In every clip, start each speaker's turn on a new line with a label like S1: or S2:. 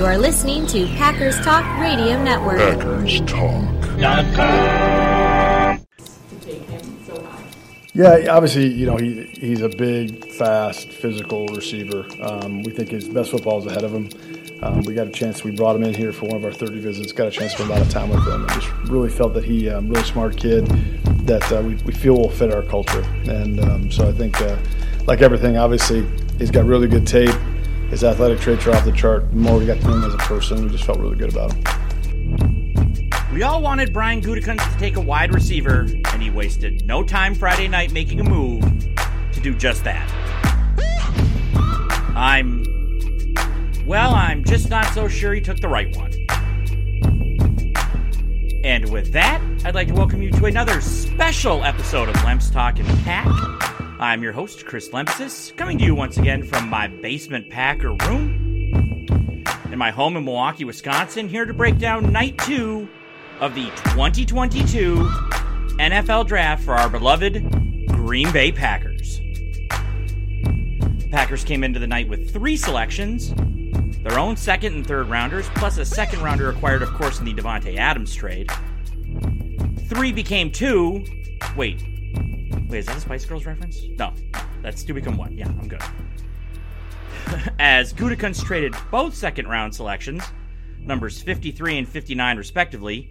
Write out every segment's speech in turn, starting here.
S1: You are listening to Packers Talk Radio Network.
S2: Packers Talk.
S3: Yeah, obviously, you know he he's a big, fast, physical receiver. Um, we think his best football is ahead of him. Um, we got a chance. We brought him in here for one of our 30 visits. Got a chance to spend a lot of time with him. And just really felt that he, um, really smart kid, that uh, we, we feel will fit our culture. And um, so I think, uh, like everything, obviously he's got really good tape. His athletic traits are off the chart. The more we got to know him as a person, we just felt really good about him.
S4: We all wanted Brian Gutekunst to take a wide receiver, and he wasted no time Friday night making a move to do just that. I'm. Well, I'm just not so sure he took the right one. And with that, I'd like to welcome you to another special episode of Lemps Talk and Pack. I'm your host, Chris Lempesis, coming to you once again from my basement Packer room in my home in Milwaukee, Wisconsin, here to break down night two of the 2022 NFL Draft for our beloved Green Bay Packers. Packers came into the night with three selections their own second and third rounders, plus a second rounder acquired, of course, in the Davante Adams trade. Three became two. Wait. Wait, is that a Spice Girls reference? No. That's two become one. Yeah, I'm good. As Gutekunst traded both second round selections, numbers 53 and 59 respectively,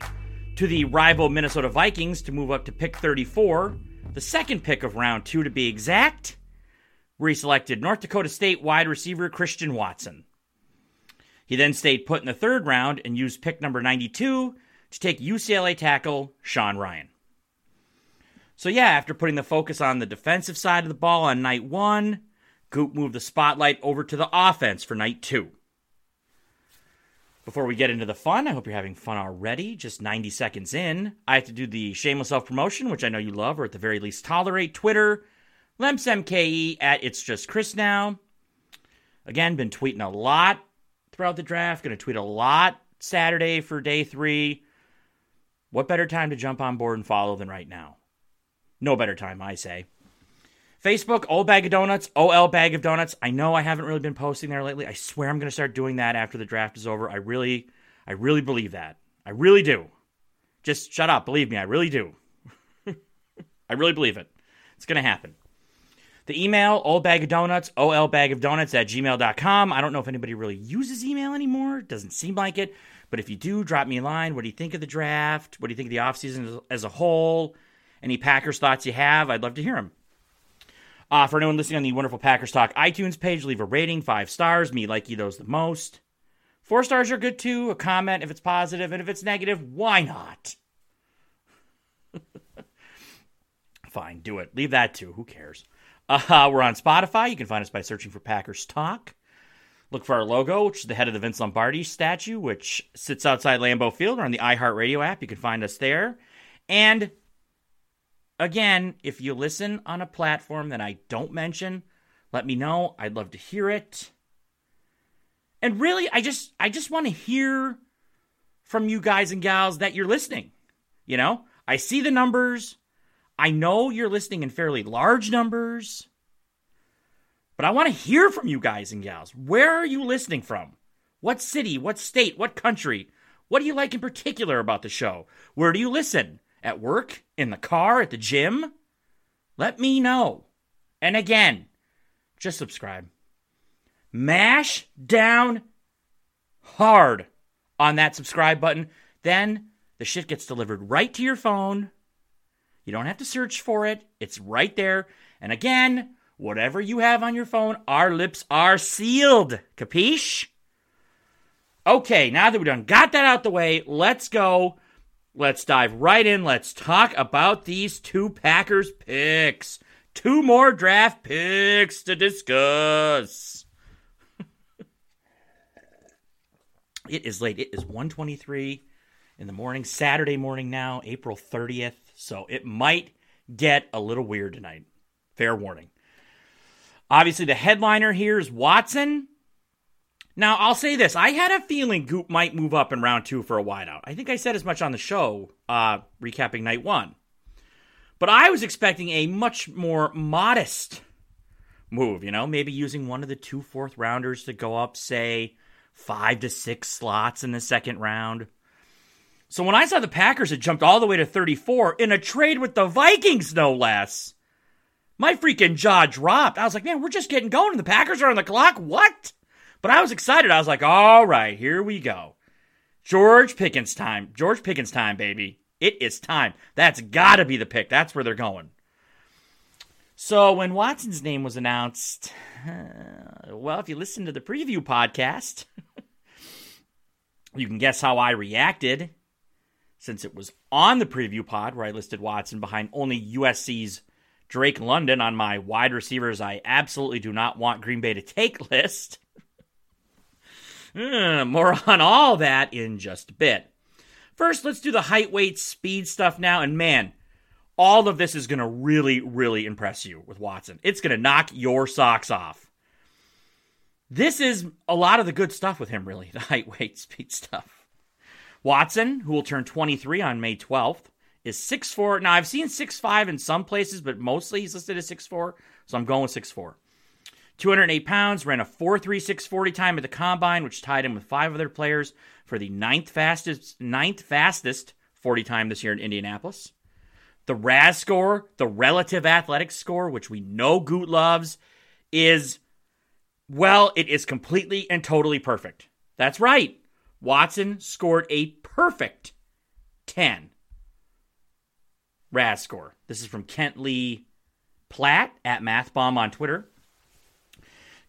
S4: to the rival Minnesota Vikings to move up to pick 34, the second pick of round two to be exact, where he selected North Dakota State wide receiver Christian Watson. He then stayed put in the third round and used pick number 92 to take UCLA tackle Sean Rhyan. So, yeah, after putting the focus on the defensive side of the ball on night one, Gute moved the spotlight over to the offense for night two. Before we get into the fun, I hope you're having fun already. Just 90 seconds in, I have to do the shameless self promotion, which I know you love, or at the very least tolerate. Twitter, LempsMKE at It's Just Chris now. Again, been tweeting a lot throughout the draft. Going to tweet a lot Saturday for day three. What better time to jump on board and follow than right now? No better time, I say. Facebook, Old Bag of Donuts, OL Bag of Donuts. I know I haven't really been posting there lately. I swear I'm going to start doing that after the draft is over. I really, I really believe that. I really do. Just shut up. Believe me, I really do. I really believe it. It's going to happen. The email, old bag of donuts, ol bag of donuts at gmail.com. I don't know if anybody really uses email anymore. Doesn't seem like it. But if you do, drop me a line. What do you think of the draft? What do you think of the offseason as a whole? Any Packers thoughts you have? I'd love to hear them. Uh, for anyone listening on the wonderful Packers Talk iTunes page, leave a rating, five stars. Me like you those the most. Four stars are good too. A comment if it's positive, and if it's negative, why not? Fine, do it. Leave that too. Who cares? Uh, we're on Spotify. You can find us by searching for Packers Talk. Look for our logo, which is the head of the Vince Lombardi statue, which sits outside Lambeau Field or on the iHeartRadio app. You can find us there. And again, if you listen on a platform that I don't mention, let me know. I'd love to hear it. And really, I just I just want to hear from you guys and gals that you're listening. You know, I see the numbers. I know you're listening in fairly large numbers. But I want to hear from you guys and gals. Where are you listening from? What city, what state, what country? What do you like in particular about the show? Where do you listen? At work? In the car? At the gym? Let me know. And again, just subscribe. Mash down hard on that subscribe button. Then the shit gets delivered right to your phone. You don't have to search for it, it's right there. And again, whatever you have on your phone, our lips are sealed. Capiche? Okay, now that we done got that out the way, let's go. Let's dive right in. Let's talk about these two Packers picks. Two more draft picks to discuss. it is late. It is 123 in the morning, Saturday morning now, April 30th. So it might get a little weird tonight. Fair warning. Obviously, the headliner here is Watson. Now, I'll say this. I had a feeling Gute might move up in round two for a wideout. I think I said as much on the show, uh, recapping night one. But I was expecting a much more modest move, you know, maybe using one of the two fourth rounders to go up, say, five to six slots in the second round. So when I saw the Packers had jumped all the way to 34 in a trade with the Vikings, no less, my freaking jaw dropped. I was like, man, we're just getting going the Packers are on the clock. What? But I was excited. I was like, all right, here we go. George Pickens time. George Pickens time, baby. It is time. That's got to be the pick. That's where they're going. So when Watson's name was announced, uh, well, if you listen to the preview podcast, you can guess how I reacted since it was on the preview pod where I listed Watson behind only USC's Drake London on my wide receivers I absolutely do not want Green Bay to take list. Uh, more on all that in just a bit. First, let's do the height, weight, speed stuff now. And man, all of this is going to really, really impress you with Watson. It's going to knock your socks off. This is a lot of the good stuff with him, really the height, weight, speed stuff. Watson, who will turn 23 on May 12th, is 6'4. Now, I've seen 6'5 in some places, but mostly he's listed as 6'4, so I'm going with 6'4. 208 pounds, ran a 4.3640 time at the combine, which tied him with five other players for the ninth fastest, ninth fastest 40 time this year in Indianapolis. The RAS score, the relative athletics score, which we know Gute loves, is, well, it is completely and totally perfect. That's right. Watson scored a perfect 10 RAS score. This is from Kent Lee Platt at MathBomb on Twitter.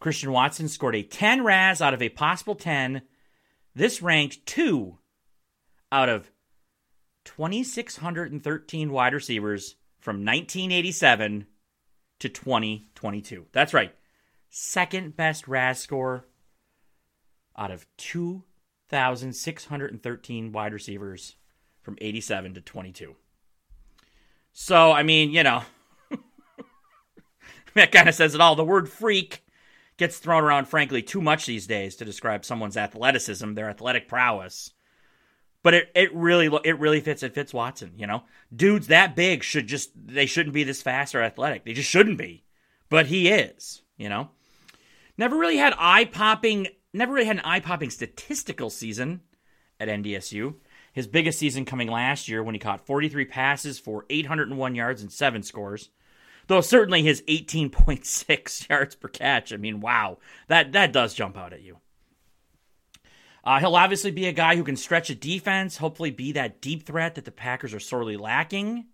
S4: Christian Watson scored a 10 RAS out of a possible 10. This ranked two out of 2,613 wide receivers from 1987 to 2022. That's right. Second best RAS score out of 2,613 wide receivers from 87 to 22. So, I mean, you know, that kind of says it all. The word freak gets thrown around, frankly, too much these days to describe someone's athleticism, their athletic prowess. But it, it really it really fits it fits Watson, you know. Dudes that big should just they shouldn't be this fast or athletic. They just shouldn't be. But he is, you know. Never really had eye popping never really had an eye popping statistical season at NDSU. His biggest season coming last year when he caught 43 passes for 801 yards and 7 scores. Though certainly his 18.6 yards per catch, I mean, wow, that, that does jump out at you. Uh, he'll obviously be a guy who can stretch a defense, hopefully be that deep threat that the Packers are sorely lacking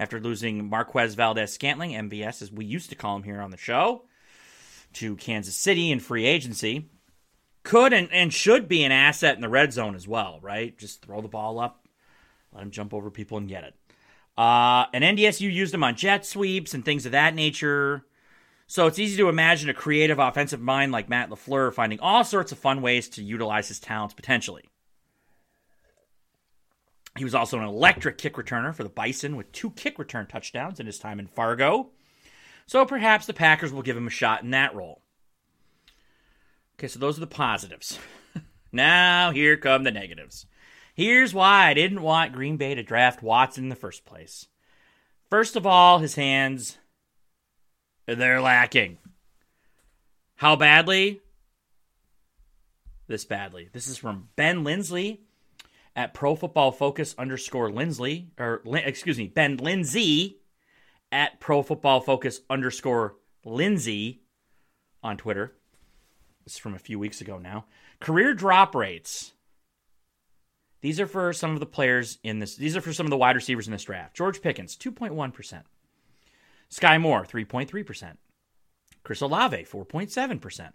S4: after losing Marquez Valdes-Scantling, MVS, as we used to call him here on the show, to Kansas City in free agency. Could and, and should be an asset in the red zone as well, right? Just throw the ball up, let him jump over people and get it. Uh, and NDSU used him on jet sweeps and things of that nature. So it's easy to imagine a creative offensive mind like Matt LaFleur finding all sorts of fun ways to utilize his talents potentially. He was also an electric kick returner for the Bison with two kick return touchdowns in his time in Fargo. So perhaps the Packers will give him a shot in that role. Okay, so those are the positives. now here come the negatives. Here's why I didn't want Green Bay to draft Watson in the first place. First of all, his hands, they're lacking. How badly? This badly. This is from Ben Lindsley at Pro Football Focus underscore Lindsley, or excuse me, Ben Lindsay at Pro Football Focus underscore Lindsay on Twitter. This is from a few weeks ago now. Career drop rates these are for some of the players in this. These are for some of the wide receivers in this draft. George Pickens, 2.1%. Skyy Moore, 3.3%. Chris Olave, 4.7%.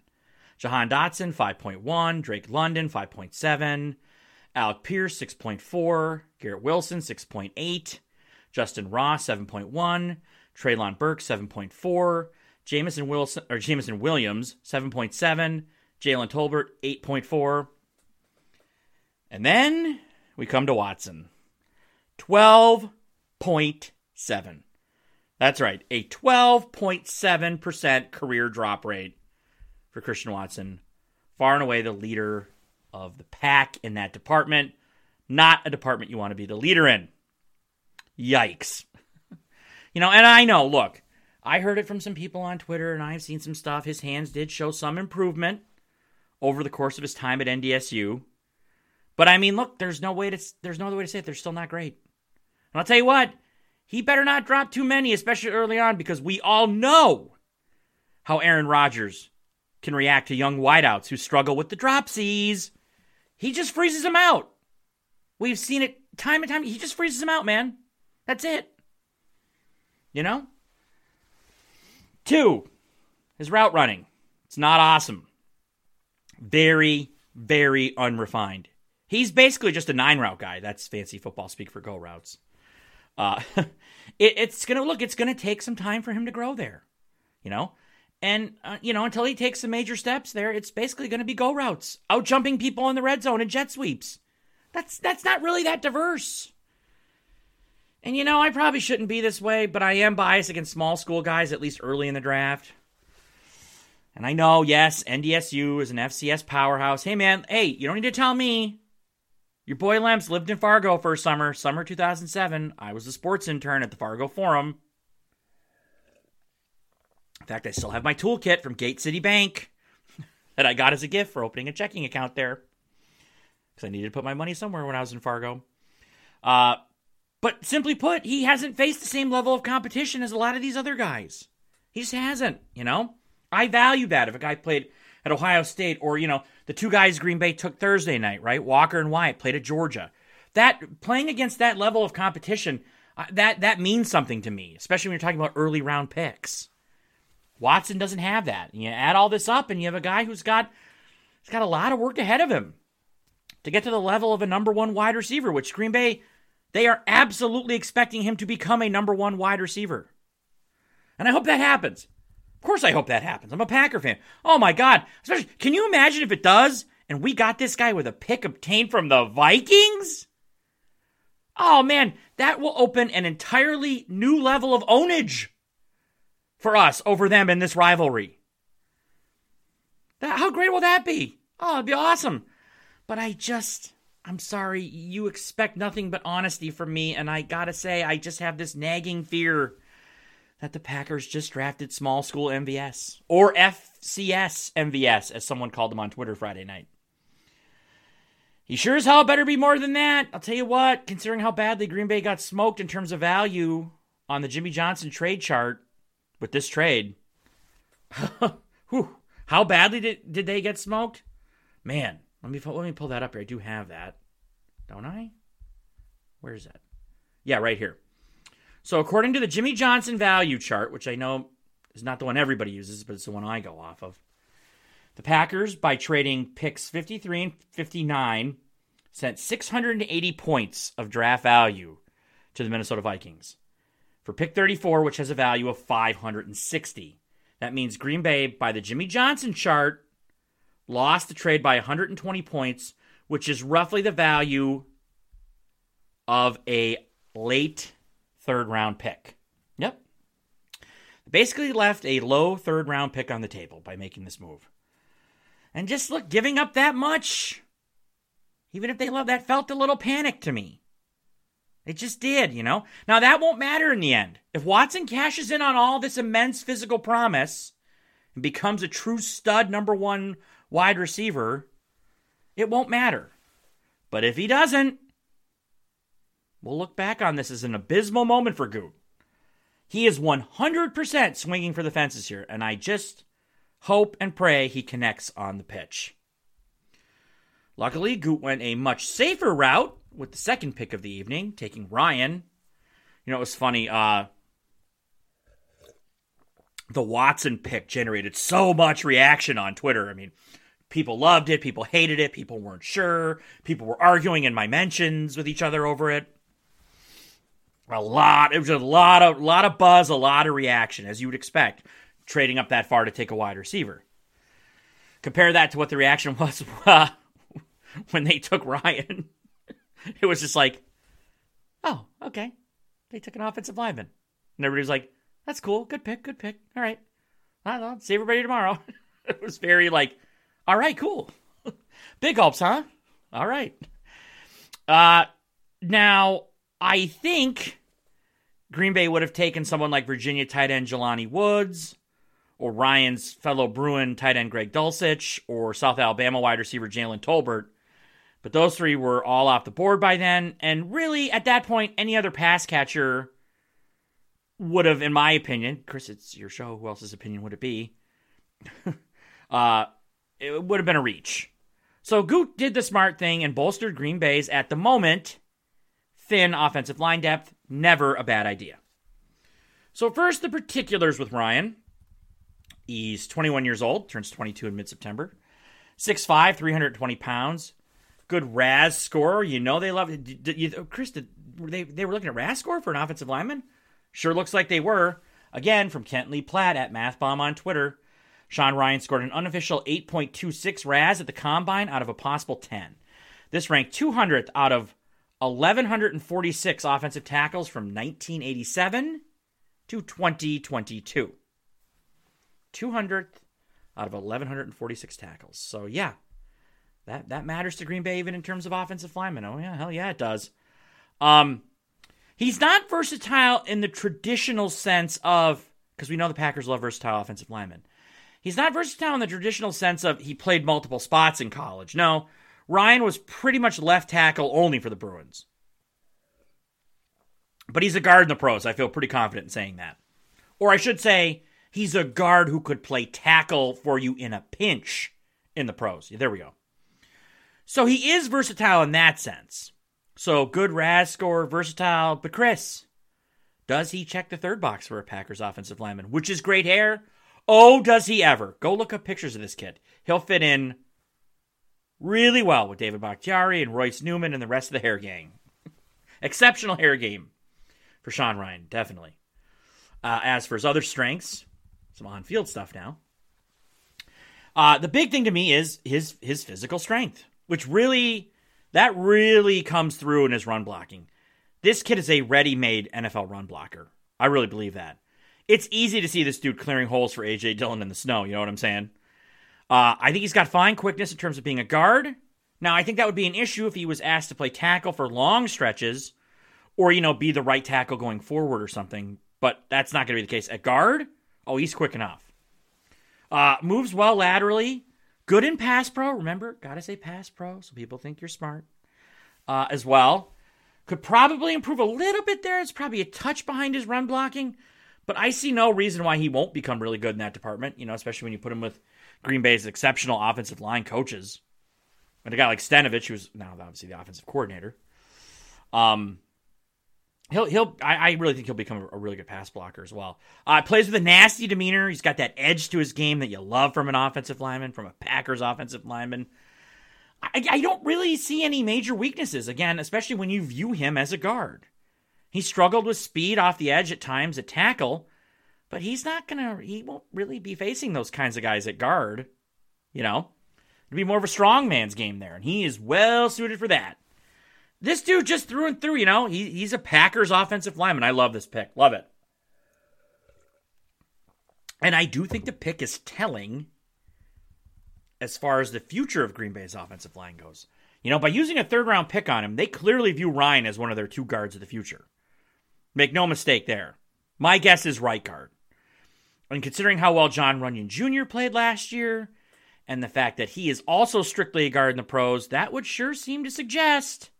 S4: Jahan Dotson, 5.1. Drake London, 5.7. Alec Pierce, 6.4. Garrett Wilson, 6.8. Justyn Ross, 7.1. Treylon Burke, 7.4. Jameson Wilson or Jameson Williams, 7.7. Jalen Tolbert, 8.4. And then we come to Watson 12.7. That's right, a 12.7% career drop rate for Christian Watson. Far and away the leader of the pack in that department. Not a department you want to be the leader in. Yikes. you know, and I know, look, I heard it from some people on Twitter and I've seen some stuff. His hands did show some improvement over the course of his time at NDSU. But I mean, look, there's no way to there's no other way to say it. They're still not great. And I'll tell you what, he better not drop too many, especially early on, because we all know how Aaron Rodgers can react to young wideouts who struggle with the dropsies. He just freezes them out. We've seen it time and time. He just freezes them out, man. That's it. You know? Two, his route running. It's not awesome. Very, very unrefined. He's basically just a nine route guy. That's fancy football speak for go routes. Uh, it, it's gonna look. It's gonna take some time for him to grow there, you know. And uh, you know, until he takes some major steps there, it's basically gonna be go routes, out jumping people in the red zone and jet sweeps. That's that's not really that diverse. And you know, I probably shouldn't be this way, but I am biased against small school guys, at least early in the draft. And I know, yes, NDSU is an FCS powerhouse. Hey, man, hey, you don't need to tell me. Your boy Lemps lived in Fargo for a summer, summer 2007. I was a sports intern at the Fargo Forum. In fact, I still have my toolkit from Gate City Bank that I got as a gift for opening a checking account there because I needed to put my money somewhere when I was in Fargo. Uh, but simply put, he hasn't faced the same level of competition as a lot of these other guys. He just hasn't, you know? I value that if a guy played at Ohio State or, you know, the two guys Green Bay took Thursday night, right? Walker and Wyatt played at Georgia. That playing against that level of competition, uh, that that means something to me, especially when you're talking about early round picks. Watson doesn't have that. You add all this up and you have a guy who's got he's got a lot of work ahead of him to get to the level of a number 1 wide receiver, which Green Bay they are absolutely expecting him to become a number 1 wide receiver. And I hope that happens. Course, I hope that happens. I'm a Packer fan. Oh my God. Especially, can you imagine if it does and we got this guy with a pick obtained from the Vikings? Oh man, that will open an entirely new level of ownage for us over them in this rivalry. That, how great will that be? Oh, it'd be awesome. But I just, I'm sorry, you expect nothing but honesty from me, and I gotta say, I just have this nagging fear that the Packers just drafted small school MVS or FCS MVS, as someone called them on Twitter Friday night. He sure as hell better be more than that. I'll tell you what, considering how badly Green Bay got smoked in terms of value on the Jimmy Johnson trade chart with this trade, whew, how badly did, did they get smoked? Man, let me, let me pull that up here. I do have that, don't I? Where is that? Yeah, right here. So, according to the Jimmy Johnson value chart, which I know is not the one everybody uses, but it's the one I go off of, the Packers, by trading picks 53 and 59, sent 680 points of draft value to the Minnesota Vikings. For pick 34, which has a value of 560. That means Green Bay, by the Jimmy Johnson chart, lost the trade by 120 points, which is roughly the value of a late third round pick. Yep. Basically left a low third round pick on the table by making this move. And just look, giving up that much, even if they love that, felt a little panic to me. It just did, you know? Now, that won't matter in the end. If Watson cashes in on all this immense physical promise and becomes a true stud number one wide receiver, it won't matter. But if he doesn't, We'll look back on this as an abysmal moment for Gute. He is 100% swinging for the fences here, and I just hope and pray he connects on the pitch. Luckily, Gute went a much safer route with the second pick of the evening, taking Rhyan. You know, it was funny. Uh, the Watson pick generated so much reaction on Twitter. I mean, people loved it, people hated it, people weren't sure, people were arguing in my mentions with each other over it a lot. It was a lot of lot of buzz, a lot of reaction, as you would expect, trading up that far to take a wide receiver. Compare that to what the reaction was uh, when they took Rhyan. it was just like, oh, okay, they took an offensive lineman, and everybody's like, that's cool, good pick, good pick. All right, I'll see everybody tomorrow. it was very like, all right, cool, big hopes, huh? All right. Uh, now I think Green Bay would have taken someone like Virginia tight end Jelani Woods or Rhyan's fellow Bruin tight end Greg Dulcich, or South Alabama wide receiver Jalen Tolbert. But those three were all off the board by then. And really, at that point, any other pass catcher would have, in my opinion, Chris, it's your show. Who else's opinion would it be? uh, it would have been a reach. So Gute did the smart thing and bolstered Green Bay's, at the moment, thin offensive line depth. Never a bad idea. So, first, the particulars with Rhyan. He's 21 years old, turns 22 in mid September. 6'5, 320 pounds. Good RAS score. You know they love it. Chris, did, they, they were looking at RAS score for an offensive lineman? Sure looks like they were. Again, from Kent Lee Platt at MathBomb on Twitter. Sean Rhyan scored an unofficial 8.26 RAS at the combine out of a possible 10. This ranked 200th out of 1,146 offensive tackles from 1987 to 2022. 200th out of 1,146 tackles. So, yeah, that, that matters to Green Bay even in terms of offensive linemen. Oh, yeah, hell yeah, it does. Um, he's not versatile in the traditional sense of, because we know the Packers love versatile offensive linemen. He's not versatile in the traditional sense of he played multiple spots in college. No, Rhyan was pretty much left tackle only for the Bruins. But he's a guard in the pros. I feel pretty confident in saying that. Or I should say, he's a guard who could play tackle for you in a pinch in the pros. There we go. So he is versatile in that sense. So good RAS score, versatile. But Chris, does he check the third box for a Packers offensive lineman, which is great hair, Oh, does he ever? Go look up pictures of this kid. He'll fit in really well with David Bakhtiari and Royce Newman and the rest of the hair gang. Exceptional hair game for Sean Rhyan, definitely. Uh, as for his other strengths, some on-field stuff now. Uh, the big thing to me is his his physical strength, which really that really comes through in his run blocking. This kid is a ready-made NFL run blocker. I really believe that it's easy to see this dude clearing holes for AJ Dillon in the snow. You know what I'm saying? Uh, I think he's got fine quickness in terms of being a guard. Now, I think that would be an issue if he was asked to play tackle for long stretches or, you know, be the right tackle going forward or something. But that's not going to be the case. At guard, oh, he's quick enough. Uh, moves well laterally. Good in pass pro. Remember, got to say pass pro so people think you're smart uh, as well. Could probably improve a little bit there. It's probably a touch behind his run blocking. But I see no reason why he won't become really good in that department, you know, especially when you put him with Green Bay's exceptional offensive line coaches. And a guy like Stenavich, who's now obviously the offensive coordinator. Um, he'll he'll I, I really think he'll become a, really good pass blocker as well. Uh, plays with a nasty demeanor. He's got that edge to his game that you love from an offensive lineman, from a Packers offensive lineman. I, I don't really see any major weaknesses. Again, especially when you view him as a guard. He struggled with speed off the edge at times at tackle, but he's not to, he won't really be facing those kinds of guys at guard. You know, it'll be more of a strong man's game there, and he is well suited for that. This dude just through and through, you know, he, he's a Packers offensive lineman. I love this pick. Love it. And I do think the pick is telling as far as the future of Green Bay's offensive line goes. You know, by using a third round pick on him, they clearly view Rhyan as one of their two guards of the future. Make no mistake there. My guess is right guard. And considering how well John Runyan Jr. played last year, and the fact that he is also strictly a guard in the pros, that would sure seem to suggest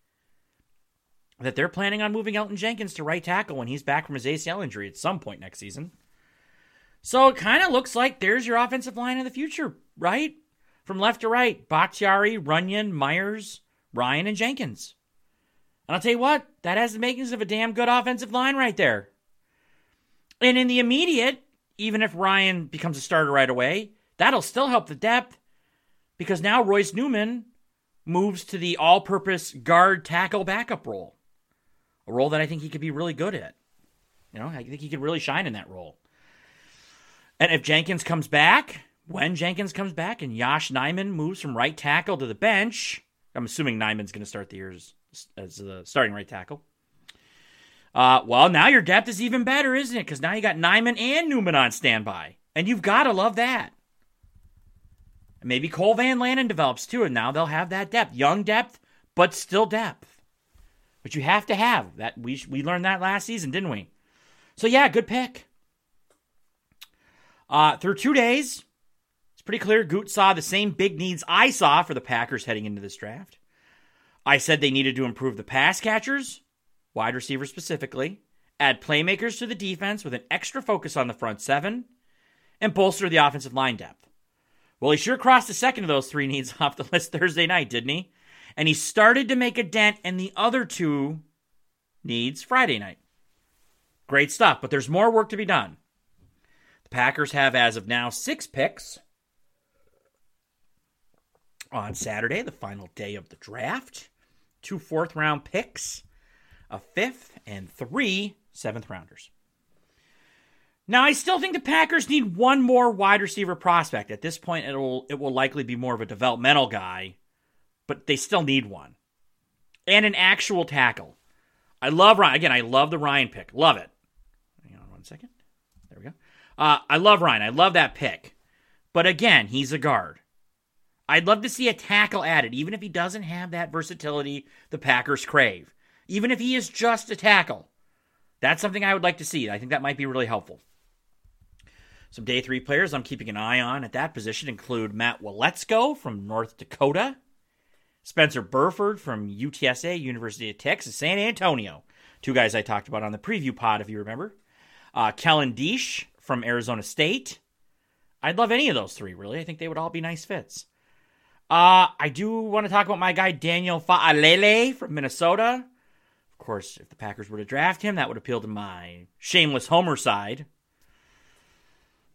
S4: that they're planning on moving Elgton Jenkins to right tackle when he's back from his ACL injury at some point next season. So it kind of looks like there's your offensive line of the future, right? From left to right, Bakhtiari, Runyan, Myers, Rhyan, and Jenkins. And I'll tell you what, that has the makings of a damn good offensive line right there. And in the immediate, even if Rhyan becomes a starter right away, that'll still help the depth because now Royce Newman moves to the all purpose guard tackle backup role. A role that I think he could be really good at. You know, I think he could really shine in that role. And if Jenkins comes back, when Jenkins comes back and Yosh Nijman moves from right tackle to the bench, I'm assuming Nijman's going to start the years as the starting right tackle. Uh, well, now your depth is even better, isn't it? Because now you got Nijman and Newman on standby. And you've got to love that. Maybe Cole Van Lanen develops too, and now they'll have that depth. Young depth, but still depth. But you have to have that. We, we learned that last season, didn't we? So, yeah, good pick. Uh, through two days, it's pretty clear Gute saw the same big needs I saw for the Packers heading into this draft. I said they needed to improve the pass catchers, wide receivers specifically, add playmakers to the defense with an extra focus on the front seven, and bolster the offensive line depth. Well, he sure crossed the second of those three needs off the list Thursday night, didn't he? And he started to make a dent in the other two needs Friday night. Great stuff, but there's more work to be done. The Packers have, as of now, six picks on Saturday, the final day of the draft. Two fourth round picks, a fifth, and three seventh rounders. Now, I still think the Packers need one more wide receiver prospect. At this point, it will it will likely be more of a developmental guy, but they still need one, and an actual tackle. I love Rhyan again. I love the Rhyan pick. Love it. Hang on one second. There we go. Uh, I love Rhyan. I love that pick, but again, he's a guard. I'd love to see a tackle added, even if he doesn't have that versatility the Packers crave. Even if he is just a tackle, that's something I would like to see. I think that might be really helpful. Some day three players I'm keeping an eye on at that position include Matt Waletzko from North Dakota, Spencer Burford from UTSA, University of Texas, San Antonio. Two guys I talked about on the preview pod, if you remember. Uh, Kellen Diesch from Arizona State. I'd love any of those three, really. I think they would all be nice fits. Uh, I do want to talk about my guy Daniel Faalele from Minnesota. Of course, if the Packers were to draft him, that would appeal to my shameless homer side.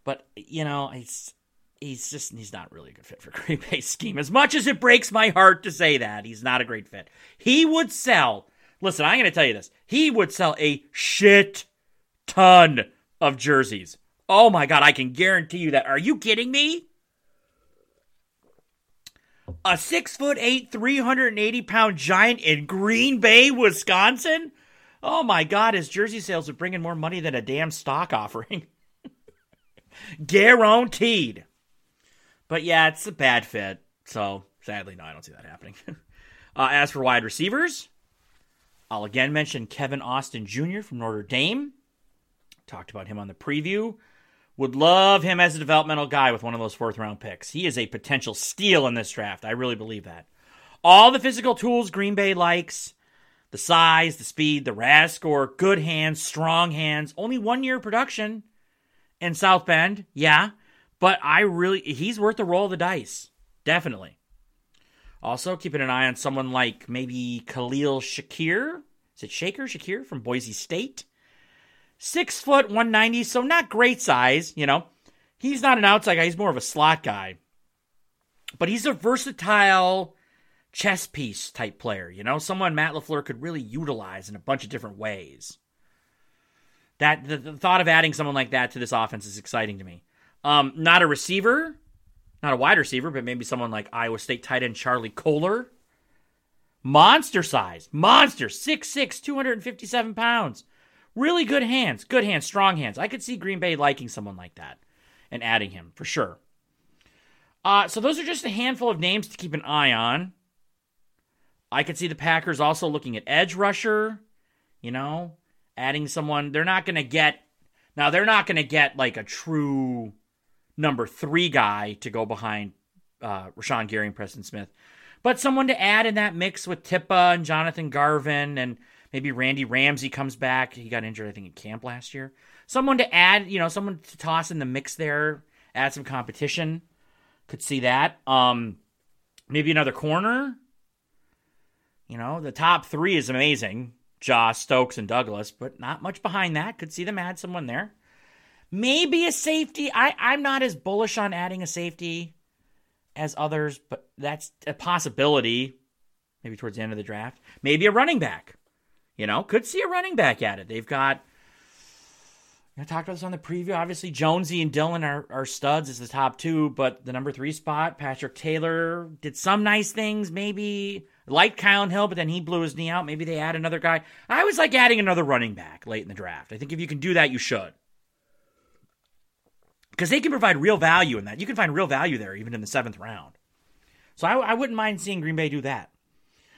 S4: But you know, he's he's just he's not really a good fit for Green Bay's scheme. As much as it breaks my heart to say that, he's not a great fit. He would sell. Listen, I'm going to tell you this. He would sell a shit ton of jerseys. Oh my god, I can guarantee you that. Are you kidding me? A six foot eight, 380 pound giant in Green Bay, Wisconsin? Oh my god, his jersey sales would bring in more money than a damn stock offering. Guaranteed. But yeah, it's a bad fit. So sadly, no, I don't see that happening. uh, as for wide receivers, I'll again mention Kevin Austin Jr. from Notre Dame. Talked about him on the preview. Would love him as a developmental guy with one of those fourth round picks. He is a potential steal in this draft. I really believe that. All the physical tools Green Bay likes the size, the speed, the RAS score, good hands, strong hands, only one year production in South Bend, yeah. But I really, he's worth the roll of the dice. Definitely. Also, keeping an eye on someone like maybe Khalil Shakir. Is it Shaker? Shakir from Boise State? Six foot, 190, so not great size, you know. He's not an outside guy, he's more of a slot guy. But he's a versatile chess piece type player, you know, someone Matt LaFleur could really utilize in a bunch of different ways that the, the, thought of adding someone like that to this offense is exciting to me. Um, not a receiver, not a wide receiver, but maybe someone like Iowa State tight end Charlie Kolar. Monster size, monster, 6'6, 257 pounds. Really good hands, good hands, strong hands. I could see Green Bay liking someone like that and adding him for sure. Uh, so those are just a handful of names to keep an eye on. I could see the Packers also looking at edge rusher, you know, adding someone. They're not going to get now. They're not going to get like a true number three guy to go behind uh, Rashan Gary and Preston Smith, but someone to add in that mix with Tippa and Jonathan Garvin and maybe Randy Ramsey comes back. He got injured, I think, in camp last year. Someone to add, you know, someone to toss in the mix there, add some competition. Could see that. Um, maybe another corner. You know, the top three is amazing. Josh, Stokes, and Douglas, but not much behind that. Could see them add someone there. Maybe a safety. I, I'm not as bullish on adding a safety as others, but that's a possibility. Maybe towards the end of the draft. Maybe a running back. You know, could see a running back at it. They've got. I talked about this on the preview. Obviously, Jonesy and Dillon are, are studs as the top two, but the number three spot, Patrick Taylor did some nice things. Maybe like Kylin Hill, but then he blew his knee out. Maybe they add another guy. I was like adding another running back late in the draft. I think if you can do that, you should. Because they can provide real value in that. You can find real value there, even in the seventh round. So I, I wouldn't mind seeing Green Bay do that.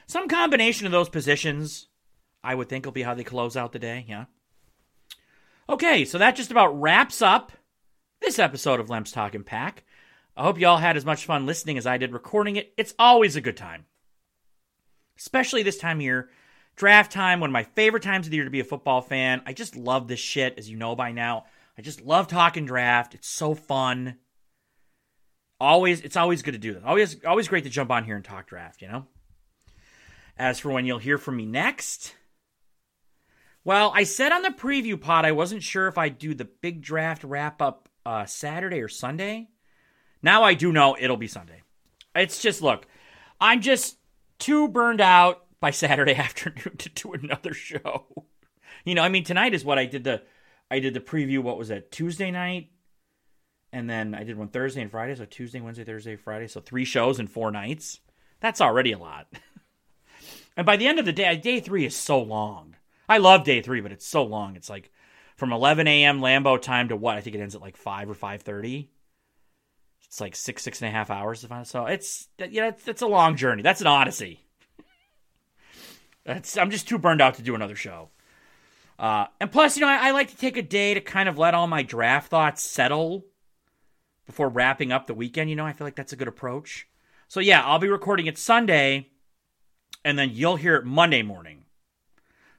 S4: Some combination of those positions, I would think, will be how they close out the day. Yeah. Okay, so that just about wraps up this episode of Lemps Talking Pack. I hope you all had as much fun listening as I did recording it. It's always a good time, especially this time of year. Draft time, one of my favorite times of the year to be a football fan. I just love this shit, as you know by now. I just love talking draft. It's so fun. Always, it's always good to do this. Always, always great to jump on here and talk draft. You know. As for when you'll hear from me next, well, I said on the preview pod I wasn't sure if I'd do the big draft wrap up uh, Saturday or Sunday. Now I do know it'll be Sunday. It's just look, I'm just too burned out by Saturday afternoon to do another show. You know, I mean tonight is what I did the I did the preview what was it? Tuesday night and then I did one Thursday and Friday, so Tuesday, Wednesday, Thursday, Friday, so three shows in four nights. That's already a lot. and by the end of the day, day 3 is so long. I love day 3, but it's so long. It's like from 11 a.m. Lambeau time to what? I think it ends at like 5 or 5.30. It's like six, six and a half hours. So it's, know, it's, it's a long journey. That's an odyssey. That's, I'm just too burned out to do another show. Uh, and plus, you know, I, I like to take a day to kind of let all my draft thoughts settle before wrapping up the weekend. You know, I feel like that's a good approach. So yeah, I'll be recording it Sunday, and then you'll hear it Monday morning.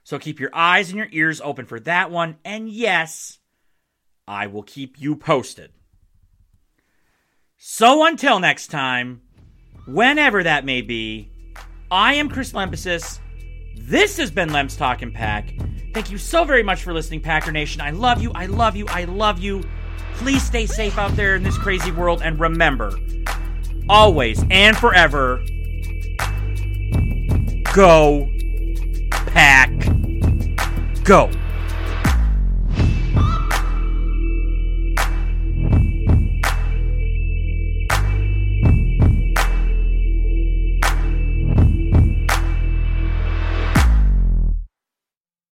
S4: So keep your eyes and your ears open for that one. And yes, I will keep you posted. So until next time, whenever that may be, I am Chris Lempesis. This has been Lemps Talking Pack. Thank you so very much for listening, Packer Nation. I love you. I love you. I love you. Please stay safe out there in this crazy world. And remember, always and forever, go, pack, go.